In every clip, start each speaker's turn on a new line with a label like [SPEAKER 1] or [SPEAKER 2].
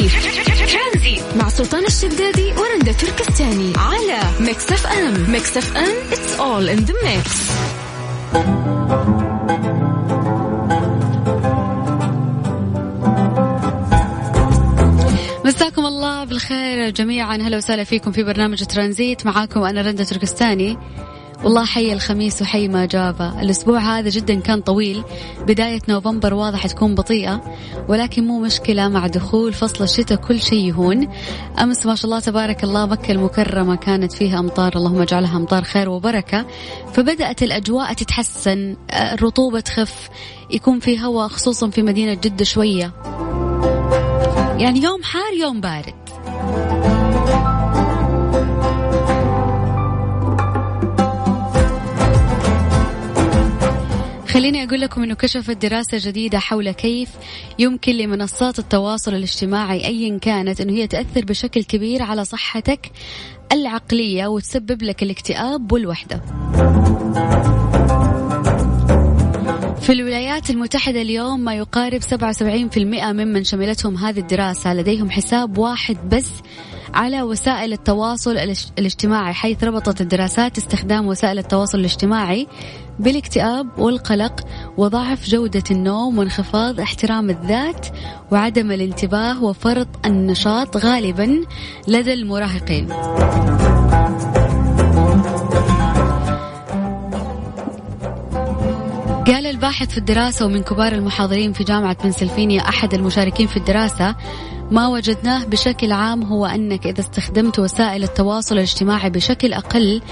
[SPEAKER 1] ترانزي مع سلطان الشدادي ورندا تركستاني. على Mix FM. Mix FM. It's all in the mix. مساكم الله بالخير جميعا. هلا وسهلا فيكم في برنامج ترانزيت. معاكم أنا رندا تركستاني. والله حي الخميس وحي ما جابه الأسبوع هذا جدا كان طويل. بداية نوفمبر واضح تكون بطيئة ولكن مو مشكلة. مع دخول فصل الشتاء كل شيء يهون. أمس ما شاء الله تبارك الله مكة المكرمة كانت فيها أمطار. اللهم اجعلها أمطار خير وبركة. فبدأت الأجواء تتحسن. الرطوبة تخف. يكون في هواء خصوصا في مدينة جدة شوية. يعني يوم حار يوم بارد. خليني أقول لكم أنه كشفت دراسة جديدة حول كيف يمكن لمنصات التواصل الاجتماعي أيا كانت أنه هي تأثر بشكل كبير على صحتك العقلية وتسبب لك الاكتئاب والوحدة. في الولايات المتحدة اليوم ما يقارب 77% ممن شملتهم هذه الدراسة لديهم حساب واحد بس على وسائل التواصل الاجتماعي حيث ربطت الدراسات استخدام وسائل التواصل الاجتماعي بالاكتئاب والقلق وضعف جودة النوم وانخفاض احترام الذات وعدم الانتباه وفرط النشاط غالبا لدى المراهقين. قال الباحث في الدراسة ومن كبار المحاضرين في جامعة بنسلفانيا أحد المشاركين في الدراسة ما وجدناه بشكل عام هو أنك إذا استخدمت وسائل التواصل الاجتماعي بشكل أقل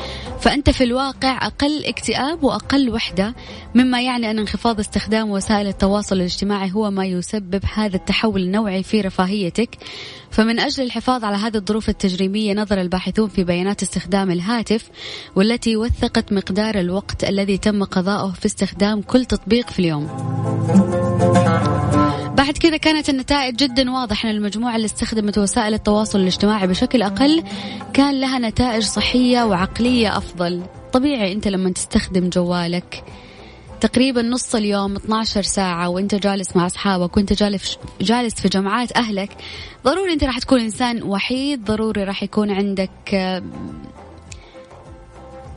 [SPEAKER 1] فأنت في الواقع أقل اكتئاب وأقل وحدة مما يعني أن انخفاض استخدام وسائل التواصل الاجتماعي هو ما يسبب هذا التحول النوعي في رفاهيتك. فمن أجل الحفاظ على هذه الظروف التجريبية نظر الباحثون في بيانات استخدام الهاتف والتي وثقت مقدار الوقت الذي تم قضاؤه في استخدام كل تطبيق في اليوم. بعد كذا كانت النتائج جدا واضحة أن المجموعة اللي استخدمت وسائل التواصل الاجتماعي بشكل أقل كان لها نتائج صحية وعقلية أفضل. طبيعي أنت لما تستخدم جوالك تقريبا نص اليوم 12 ساعة وأنت جالس مع أصحابك وأنت جالس جالس في جمعات أهلك ضروري أنت راح تكون إنسان وحيد ضروري راح يكون عندك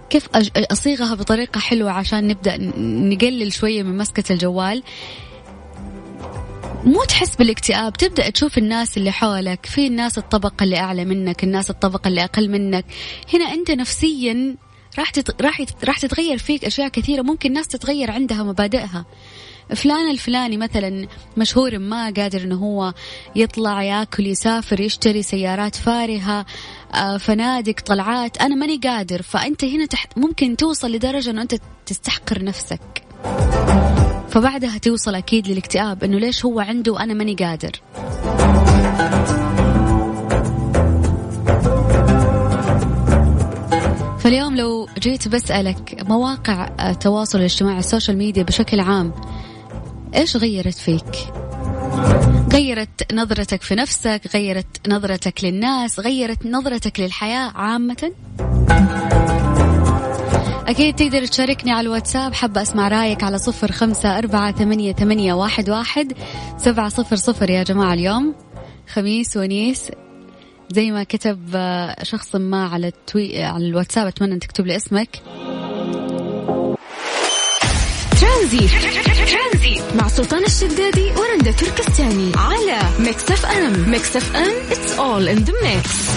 [SPEAKER 1] كيف أصيغها بطريقة حلوة عشان نبدأ نقلل شوية من مسكة الجوال. مو تحس بالاكتئاب؟ تبدأ تشوف الناس اللي حولك في الناس الطبقة اللي أعلى منك الناس الطبقة اللي أقل منك. هنا أنت نفسيا راح تت... راح يت... راح تتغير فيك أشياء كثيرة ممكن ناس تتغير عندها مبادئها. فلان الفلاني مثلا مشهور ما قادر إنه هو يطلع يأكل يسافر يشتري سيارات فارهة آه، فنادق طلعات أنا ماني قادر. فأنت هنا تحت ممكن توصل لدرجة إنه أنت تستحقر نفسك. فبعدها توصل أكيد للاكتئاب إنه ليش هو عنده وأنا ماني قادر فاليوم لو جيت بسألك مواقع التواصل الاجتماعي ال social media بشكل عام إيش غيرت فيك؟ غيرت نظرتك في نفسك غيرت نظرتك للناس غيرت نظرتك للحياة عامة أكيد تقدر تشاركني على الواتساب. حابة أسمع رأيك على صفر خمسة أربعة ثمانية, ثمانية واحد, واحد سبعة صفر صفر يا جماعة. اليوم خميس ونيس. زي ما كتب آه، شخص ما على التوي... على الواتساب أتمنى أن تكتب لي اسمك.
[SPEAKER 2] ترانزي. مع سلطان الشدادي ورندا تركستاني. على Mix FM. Mix FM it's all in the mix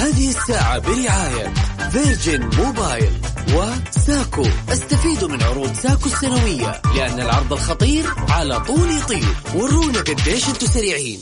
[SPEAKER 3] هذه الساعة برعاية Virgin Mobile و SACO. استفيدوا من عروض SACO السنوية لأن العرض الخطير على طول يطير. ورونا قديش أنتم سريعين.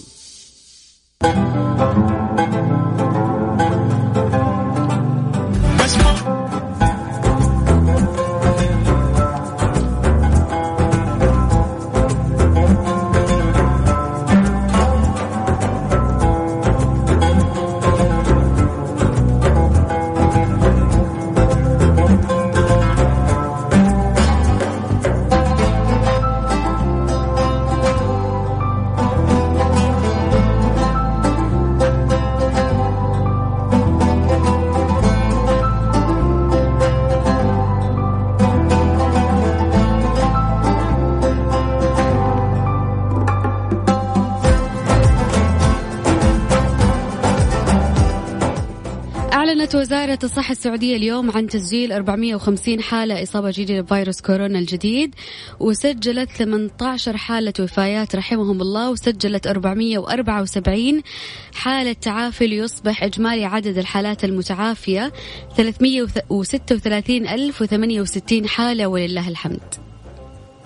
[SPEAKER 1] أعلنت وزارة الصحة السعودية اليوم عن تسجيل 450 حالة إصابة جديدة بفيروس كورونا الجديد وسجلت 18 حالة وفايات رحمهم الله وسجلت 474 حالة تعافي ليصبح إجمالي عدد الحالات المتعافية 336,068 حالة ولله الحمد.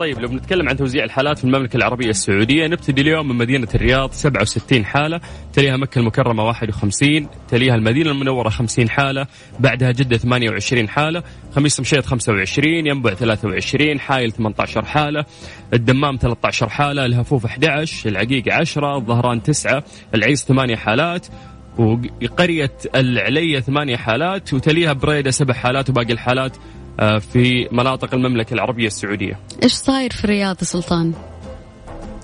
[SPEAKER 4] طيب لو بنتكلم عن توزيع الحالات في المملكة العربية السعودية نبتدي اليوم من مدينة الرياض 67 حالة تليها مكة المكرمة 51 تليها المدينة المنورة 50 حالة بعدها جدة 28 حالة خميس مشيط 25 ينبع 23 حايل 18 حالة الدمام 13 حالة الهفوف 11 العقيق 10 الظهران 9 العيس 8 حالات وقرية العلية ثمانية حالات وتليها بريدة سبع حالات وباقي الحالات في مناطق المملكة العربية السعودية.
[SPEAKER 1] إيش صاير في الرياض سلطان؟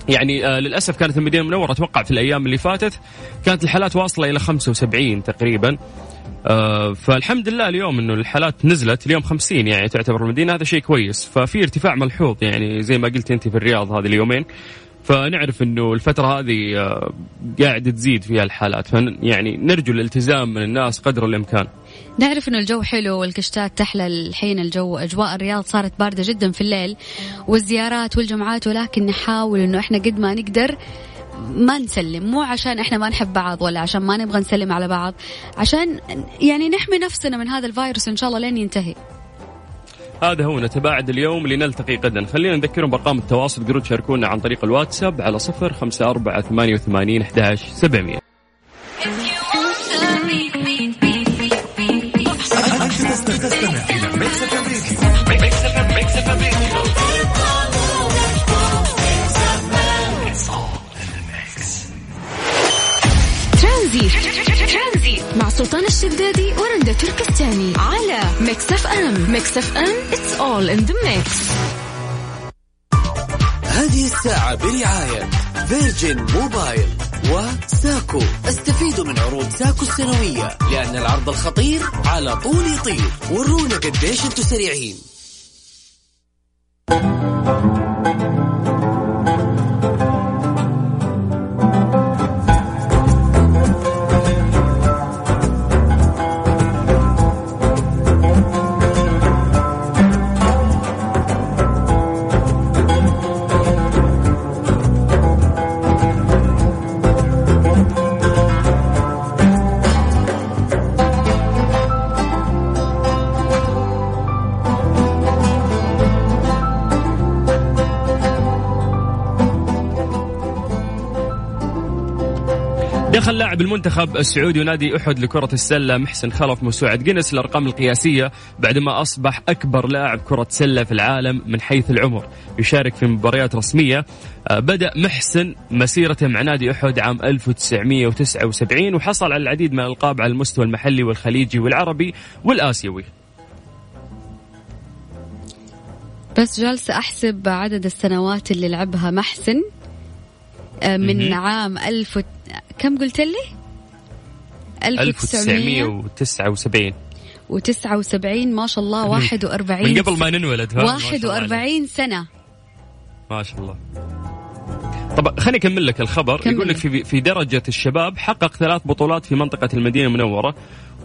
[SPEAKER 4] يعني آه للأسف كانت المدينة المنورة أتوقع في الأيام اللي فاتت كانت الحالات واصلة إلى 75 تقريبا. آه فالحمد لله اليوم إنه الحالات نزلت اليوم 50 يعني تعتبر المدينة هذا شيء كويس. ففي ارتفاع ملحوظ يعني زي ما قلت أنت في الرياض هذه اليومين. فنعرف إنه الفترة هذه آه قاعد تزيد فيها الحالات. يعني نرجو الالتزام من الناس قدر الإمكان.
[SPEAKER 1] نعرف إنه الجو حلو والكشتات تحلى الحين الجو أجواء الرياض صارت باردة جدا في الليل والزيارات والجمعات ولكن نحاول إنه إحنا قد ما نقدر ما نسلم مو عشان إحنا ما نحب بعض ولا عشان ما نبغى نسلم على بعض عشان يعني نحمي نفسنا من هذا الفيروس إن شاء الله لين ينتهي.
[SPEAKER 4] هذا هو نتباعد اليوم لنلتقي غدا. خلينا نذكرهم بأرقام التواصل تقدرون تشاركونا عن طريق الواتساب على صفر خمسة أربعة ثمانية وثمانين أحداش سبعمية.
[SPEAKER 2] ترانزي مع سلطان الشدادي ورندا تركستاني. على Mix FM Mix FM it's all in the mix
[SPEAKER 3] هذه الساعة برعاية Virgin Mobile و SACO. استفيدوا من عروض SACO السنوية لأن العرض الخطير على طول يطير. ورونا قديش أنتم سريعين.
[SPEAKER 4] دخل لاعب المنتخب السعودي ونادي أحد لكرة السلة محسن خلف موسوعة جينيس الأرقام القياسية بعدما أصبح أكبر لاعب كرة سلة في العالم من حيث العمر. يشارك في مباريات رسمية. آه، بدأ محسن مسيرته مع نادي أحد عام 1979 وحصل على العديد من الألقاب على المستوى المحلي والخليجي والعربي والآسيوي.
[SPEAKER 1] بس جالسة أحسب عدد السنوات اللي لعبها محسن. من عام ألف و... كم قلت لي؟
[SPEAKER 4] 1979
[SPEAKER 1] و79 ما شاء الله 41
[SPEAKER 4] من قبل ما ننولد
[SPEAKER 1] 41 سنة.
[SPEAKER 4] ما شاء الله. طب خليني أكمل لك الخبر. يقول لك في في درجة الشباب حقق ثلاث بطولات في منطقة المدينة المنورة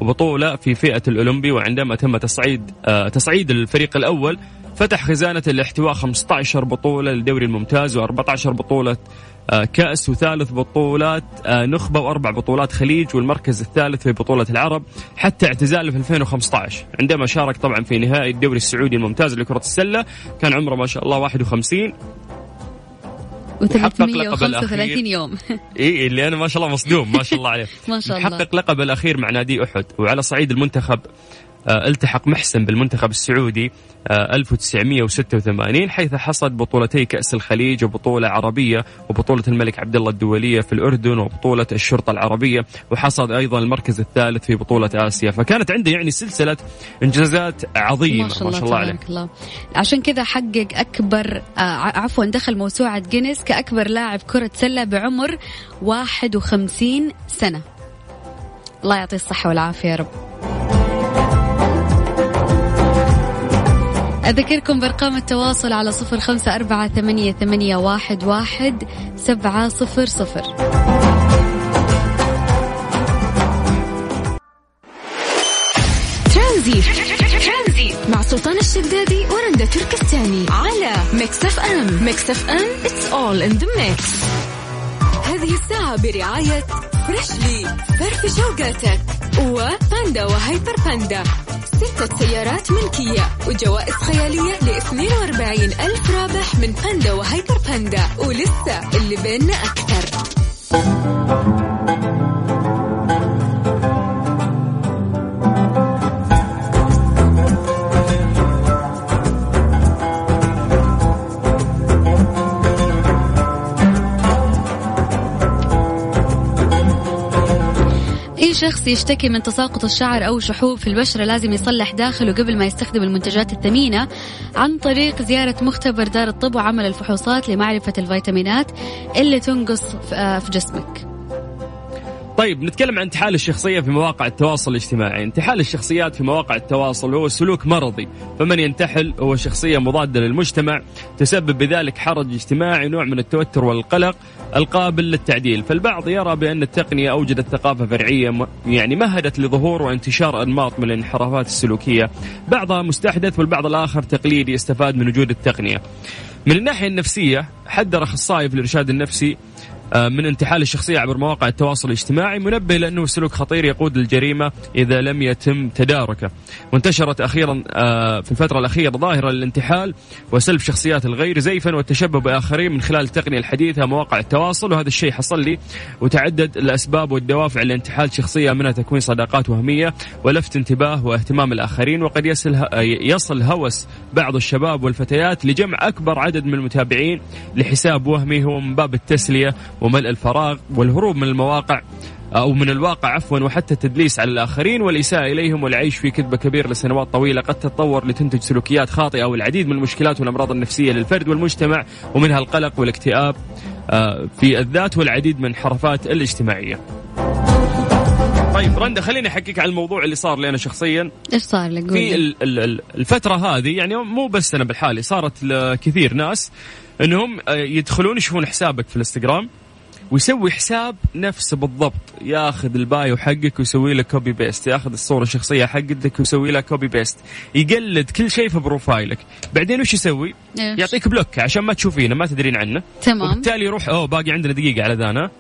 [SPEAKER 4] وبطولة في فئة الأولمبي وعندما تم تصعيد آه تصعيد الفريق الأول فتح خزانة الاحتواء 15 بطولة للدوري الممتاز و14 بطولة آه، كأس وثالث بطولات آه، نخبة وأربع بطولات خليج والمركز الثالث في بطولة العرب حتى اعتزاله في 2015 عندما شارك طبعا في نهائي الدوري السعودي الممتاز لكرة السلة كان عمره ما شاء الله 51
[SPEAKER 1] و335 يوم.
[SPEAKER 4] إي اللي أنا ما شاء الله مصدوم ما شاء الله عليه.
[SPEAKER 1] ما شاء الله.
[SPEAKER 4] حقق لقب الأخير مع نادي أحد وعلى صعيد المنتخب التحق محسن بالمنتخب السعودي 1986 آه، حيث حصد بطولتي كأس الخليج وبطولة عربية وبطولة الملك عبد الله الدولية في الأردن وبطولة الشرطة العربية وحصد أيضا المركز الثالث في بطولة آسيا. فكانت عنده يعني سلسلة إنجازات عظيمة ما شاء الله, ما شاء الله عليه الله.
[SPEAKER 1] عشان كذا حقق أكبر آه عفوا دخل موسوعة جينيس كأكبر لاعب كرة سلة بعمر 51 سنة. الله يعطيه الصحة والعافية يا رب. أذكركم بأرقام التواصل على صفر خمسة أربعة ثمانية, ثمانية واحد, واحد سبعة صفر صفر.
[SPEAKER 2] ترانزيت مع سلطان الشدادي ورندا تركستاني. على Mix FM. Mix FM. It's all in the mix هذه الساعة برعاية فريشلي فرفش أوقاتك وباندا وهايبر باندا. ستة سيارات ملكية وجوائز خيالية ل 42 ألف رابح من باندا وهايبر باندا ولسه اللي بيننا أكثر.
[SPEAKER 1] شخص يشتكي من تساقط الشعر أو شحوب في البشرة لازم يصلح داخله قبل ما يستخدم المنتجات الثمينة. عن طريق زيارة مختبر دار الطب وعمل الفحوصات لمعرفة الفيتامينات اللي تنقص في جسمك.
[SPEAKER 4] طيب نتكلم عن انتحال الشخصية في مواقع التواصل الاجتماعي. انتحال الشخصيات في مواقع التواصل هو سلوك مرضي. فمن ينتحل هو شخصية مضادة للمجتمع تسبب بذلك حرج اجتماعي نوع من التوتر والقلق القابل للتعديل. فالبعض يرى بأن التقنية أوجدت ثقافة فرعية يعني مهدت لظهور وانتشار أنماط من الانحرافات السلوكية. بعضها مستحدث والبعض الآخر تقليدي استفاد من وجود التقنية. من الناحية النفسية حذر أخصائي في الإرشاد النفسي من انتحال الشخصية عبر مواقع التواصل الاجتماعي منبه لأنه سلوك خطير يقود للجريمة إذا لم يتم تداركه. وانتشرت أخيرا آه، في الفترة الأخيرة ظاهرة الانتحال وسلب شخصيات الغير زيفا والتشبه بآخرين من خلال التقنية الحديثة مواقع التواصل وهذا الشيء حصل لي وتعدد الأسباب والدوافع لانتحال شخصية منها تكوين صداقات وهمية ولفت انتباه واهتمام الآخرين وقد يصل يصل هوس بعض الشباب والفتيات لجمع أكبر عدد من المتابعين لحساب وهمي هو من باب التسلية وملء الفراغ والهروب من المواقع أو من الواقع عفوا وحتى التدليس على الآخرين والإساءة إليهم والعيش في كذبة كبيرة لسنوات طويلة قد تتطور لتنتج سلوكيات خاطئة والعديد من المشكلات والأمراض النفسية للفرد والمجتمع ومنها القلق والاكتئاب آه، في الذات والعديد من الانحرافات الاجتماعية. طيب رندا خليني أحكيك عن الموضوع اللي صار لي أنا شخصيا.
[SPEAKER 1] إيش صار لك؟
[SPEAKER 4] في الفترة هذه يعني مو بس أنا بالحالي صارت لكثير ناس إنهم آه، يدخلون يشوفون حسابك في الإنستغرام ويسوي حساب نفسه بالضبط ياخذ ال bio حقك ويسوي لك copy paste ياخذ الصورة الشخصية حقتك ويسوي لك copy paste يقلد كل شيء في profile ك. بعدين وش يسوي؟ إيش؟ يعطيك block عشان ما تشوفينه ما تدرين عنه.
[SPEAKER 1] تمام.
[SPEAKER 4] وبالتالي يروح أوه باقي عندنا دقيقة على الأذان.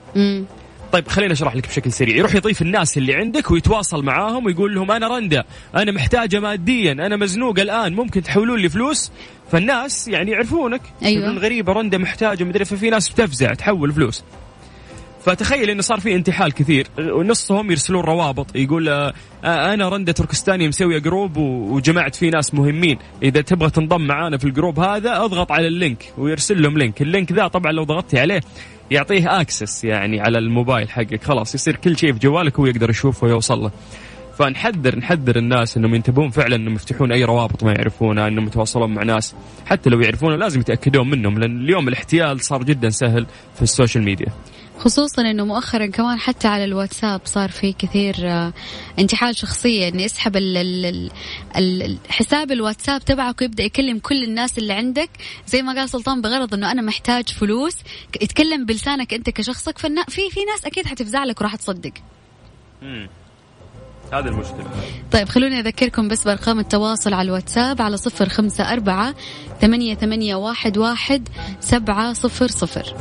[SPEAKER 4] طيب خليني أشرح لك بشكل سريع. يروح يضيف الناس اللي عندك ويتواصل معاهم ويقول لهم أنا رندا أنا محتاجة ماديا أنا مزنوق الآن ممكن تحولون لي فلوس؟ فالناس يعني يعرفونك.
[SPEAKER 1] أيوه.
[SPEAKER 4] غريبة رندا محتاجة مدري ففي ناس بتفزع تحول فلوس. فتخيل إنه صار في انتحال كثير. ونصهم يرسلون روابط يقول آه أنا رندا تركستاني مسوية group وجمعت فيه ناس مهمين. إذا تبغى تنضم معانا في ال group هذا أضغط على ال link ويرسل لهم link. ال link ذا طبعا لو ضغطتي عليه يعطيه access يعني على الموبايل حقك. خلاص يصير كل شيء في جوالك هو يقدر يشوفه ويوصل له. فنحذر نحذر الناس إنهم ينتبهون فعلا إنهم يفتحون أي روابط ما يعرفونها إنهم يتواصلون مع ناس. حتى لو يعرفونه لازم يتأكدون منهم لأن اليوم الاحتيال صار جدا سهل في ال social media.
[SPEAKER 1] خصوصا إنه مؤخرا كمان حتى على الواتساب صار في كثير آه، انتحال شخصية إنه يسحب الحساب الواتساب تبعك ويبدأ يكلم كل الناس اللي عندك. زي ما قال سلطان بغرض إنه أنا محتاج فلوس يتكلم بلسانك أنت كشخصك. ففي في ناس أكيد حتفزع لك وراح تصدق.
[SPEAKER 4] هذا المشكلة.
[SPEAKER 1] طيب خلوني أذكركم بس بأرقام التواصل على الواتساب على صفر خمسة أربعة ثمانية, ثمانية واحد, واحد سبعة صفر صفر.